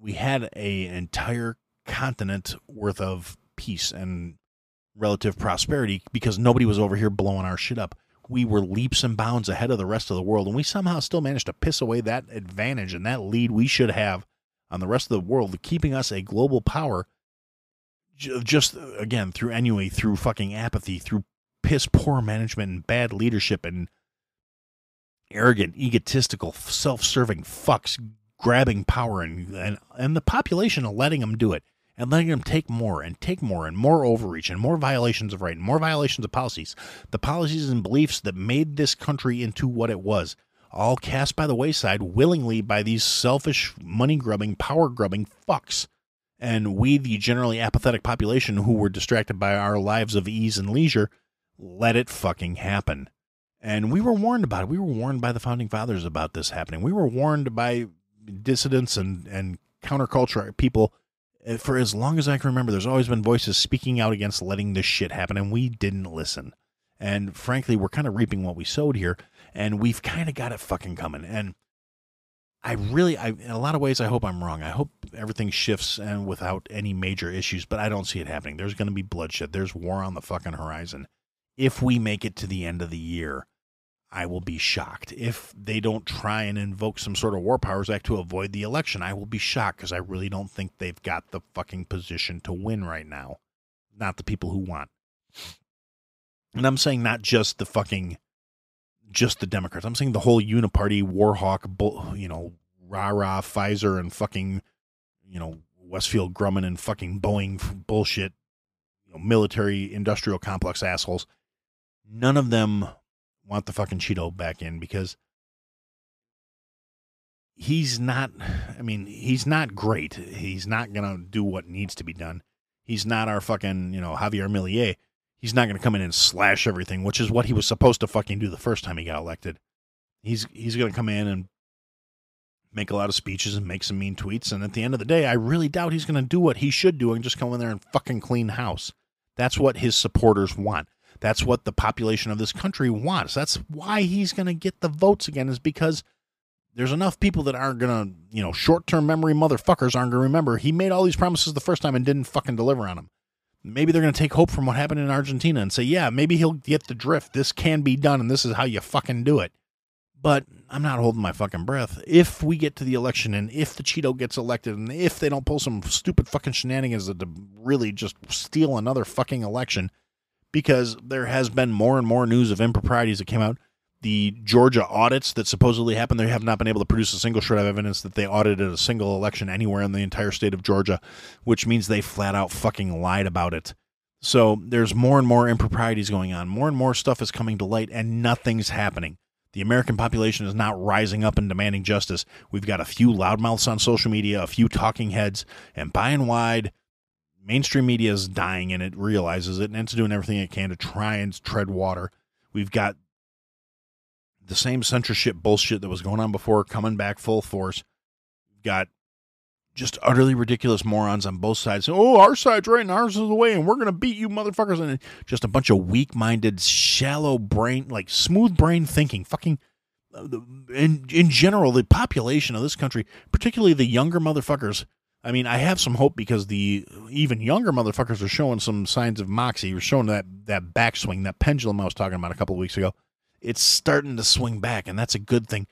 we had a entire continent worth of peace and relative prosperity because nobody was over here blowing our shit up. We were leaps and bounds ahead of the rest of the world, and we somehow still managed to piss away that advantage and that lead we should have on the rest of the world, keeping us a global power. Just again through ennui, through fucking apathy, through piss poor management and bad leadership and arrogant, egotistical, self-serving fucks grabbing power and and, and the population letting them do it and letting them take more and take more and more overreach and more violations of right and more violations of policies. The policies and beliefs that made this country into what it was, all cast by the wayside willingly by these selfish, money grubbing, power grubbing fucks. And we, the generally apathetic population who were distracted by our lives of ease and leisure, let it fucking happen. And we were warned about it. We were warned by the founding fathers about this happening. We were warned by dissidents and, and counterculture people eh, for as long as I can remember, there's always been voices speaking out against letting this shit happen, and we didn't listen. And frankly, we're kind of reaping what we sowed here, and we've kind of got it fucking coming. And I really, I, in a lot of ways, I hope I'm wrong. I hope everything shifts and without any major issues, but I don't see it happening. There's going to be bloodshed. There's war on the fucking horizon. If we make it to the end of the year, I will be shocked. If they don't try and invoke some sort of War Powers Act to avoid the election, I will be shocked because I really don't think they've got the fucking position to win right now. Not the people who want. And I'm saying not just the fucking, just the Democrats. I'm saying the whole uniparty, Warhawk, you know, rah rah, Pfizer, and fucking, you know, Westfield Grumman and fucking Boeing bullshit, you know, military industrial complex assholes. None of them want the fucking Cheeto back in because he's not I mean, he's not great. He's not going to do what needs to be done. He's not our fucking, you know, Javier Milei. He's not going to come in and slash everything, which is what he was supposed to fucking do the first time he got elected. He's he's going to come in and make a lot of speeches and make some mean tweets and at the end of the day, I really doubt he's going to do what he should do and just come in there and fucking clean house. That's what his supporters want. That's what the population of this country wants. That's why he's going to get the votes again, is because there's enough people that aren't going to, you know, short term memory motherfuckers aren't going to remember. He made all these promises the first time and didn't fucking deliver on them. Maybe they're going to take hope from what happened in Argentina and say, yeah, maybe he'll get the drift. This can be done, and this is how you fucking do it. But I'm not holding my fucking breath. If we get to the election and if the Cheeto gets elected and if they don't pull some stupid fucking shenanigans to really just steal another fucking election, because there has been more and more news of improprieties that came out. The Georgia audits that supposedly happened, they have not been able to produce a single shred of evidence that they audited a single election anywhere in the entire state of Georgia, which means they flat out fucking lied about it. So there's more and more improprieties going on. More and more stuff is coming to light, and nothing's happening. The American population is not rising up and demanding justice. We've got a few loudmouths on social media, a few talking heads, and by and wide, mainstream media is dying and it realizes it and it's doing everything it can to try and tread water. We've got the same censorship bullshit that was going on before coming back full force. Got just utterly ridiculous morons on both sides. Oh, our side's right and ours is the way, and we're gonna beat you motherfuckers. And just a bunch of weak-minded, shallow brain, like smooth brain thinking, fucking. Uh, in in general, the population of this country, particularly the younger motherfuckers, I mean, I have some hope because the even younger motherfuckers are showing some signs of moxie. We're showing that that backswing, that pendulum I was talking about a couple of weeks ago. It's starting to swing back, and that's a good thing.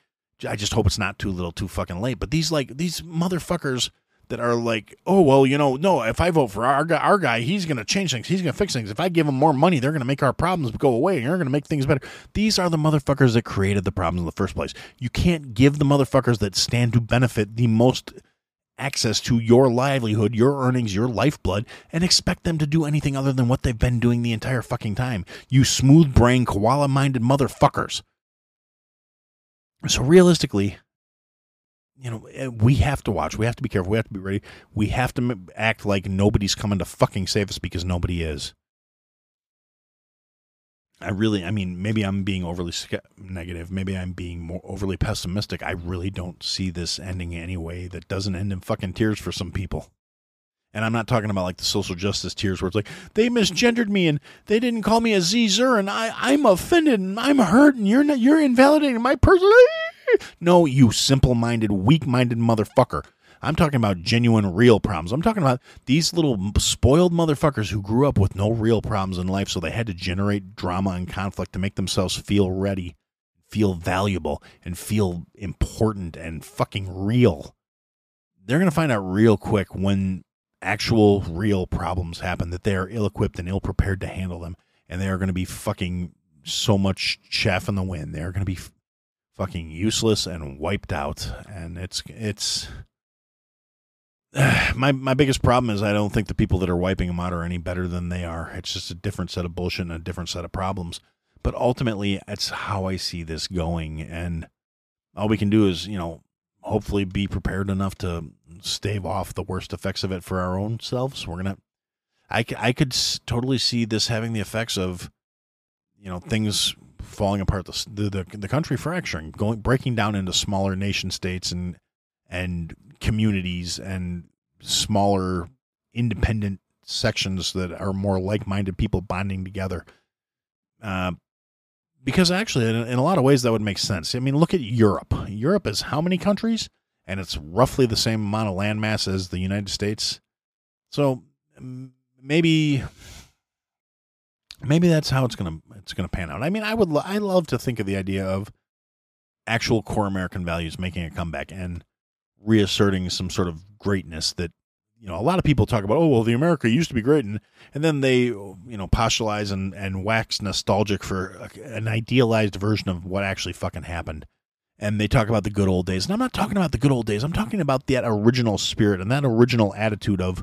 I just hope it's not too little, too fucking late. But these like these motherfuckers that are like, oh well, you know, no, if I vote for our guy, our guy, he's to change things. He's to fix things. If I give him more money, they're to make our problems go away. and They're to make things better. These are the motherfuckers that created the problems in the first place. You can't give the motherfuckers that stand to benefit the most access to your livelihood, your earnings, your lifeblood, and expect them to do anything other than what they've been doing the entire fucking time. You smooth brain, koala minded motherfuckers. So realistically, you know, eh, we have to watch. We have to be careful. We have to be ready. We have to act like nobody's coming to fucking save us because nobody is. I really, I mean, maybe I'm being overly negative. Maybe I'm being more overly pessimistic. I really don't see this ending in any way that doesn't end in fucking tears for some people. And I'm not talking about like the social justice tears where it's like they misgendered me and they didn't call me a Zer and I I'm offended and I'm hurt and you're not you're invalidating my person. No, you simple-minded, weak-minded motherfucker. I'm talking about genuine, real problems. I'm talking about these little spoiled motherfuckers who grew up with no real problems in life, so they had to generate drama and conflict to make themselves feel ready, feel valuable, and feel important and fucking real. They're going to find out real quick when actual, real problems happen that they are ill equipped and ill prepared to handle them, and they are going to be fucking so much chaff in the wind. They are going to be fucking useless and wiped out, and it's it's my my biggest problem is I don't think the people that are wiping them out are any better than they are. It's just a different set of bullshit and a different set of problems. But ultimately, it's how I see this going, and all we can do is you know hopefully be prepared enough to stave off the worst effects of it for our own selves. We're gonna, I I could totally see this having the effects of, you know, things falling apart, the the the country fracturing, going breaking down into smaller nation states and and communities and smaller independent sections that are more like-minded people bonding together. Uh, because actually, in, in a lot of ways, that would make sense. I mean, look at Europe. Europe is how many countries? And it's roughly the same amount of landmass as the United States. So maybe maybe that's how it's gonna it's gonna pan out. I mean, I would lo- I love to think of the idea of actual core American values making a comeback and reasserting some sort of greatness that you know a lot of people talk about. Oh well, the America used to be great, and and then they you know postulate and and wax nostalgic for an idealized version of what actually fucking happened. And they talk about the good old days. And I'm not talking about the good old days. I'm talking about that original spirit and that original attitude of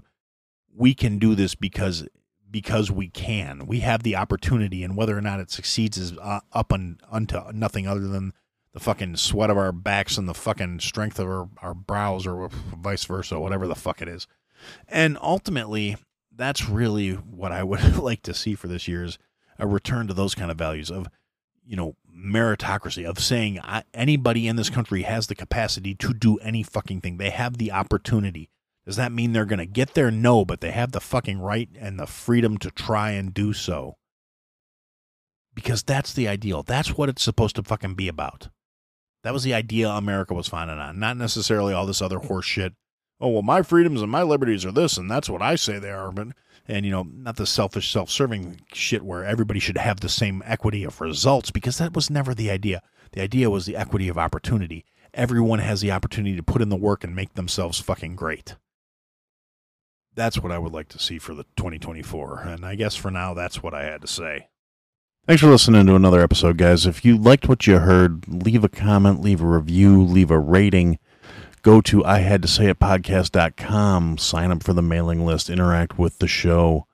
we can do this because because we can. We have the opportunity, and whether or not it succeeds is uh, up and unto nothing other than the fucking sweat of our backs and the fucking strength of our, our brows, or vice versa, whatever the fuck it is. And ultimately, that's really what I would like to see for this year is a return to those kind of values of, you know, meritocracy of saying anybody in this country has the capacity to do any fucking thing. They have the opportunity. Does that mean they're going to get there? No, but they have the fucking right and the freedom to try and do so. Because that's the ideal. That's what it's supposed to fucking be about. That was the idea America was founded on, not necessarily all this other horse shit. Oh, well, my freedoms and my liberties are this, and that's what I say they are. But, and, you know, not the selfish, self serving shit where everybody should have the same equity of results, because that was never the idea. The idea was the equity of opportunity. Everyone has the opportunity to put in the work and make themselves fucking great. That's what I would like to see for the 2024. And I guess for now, that's what I had to say. Thanks for listening to another episode, guys. If you liked what you heard, leave a comment, leave a review, leave a rating. Go to ihadtosayitpodcast.com, sign up for the mailing list, interact with the show.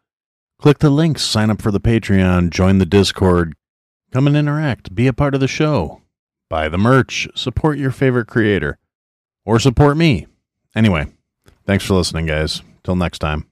Click the links, sign up for the Patreon, join the Discord, come and interact, be a part of the show, buy the merch, support your favorite creator, or support me. Anyway, thanks for listening, guys. Till next time.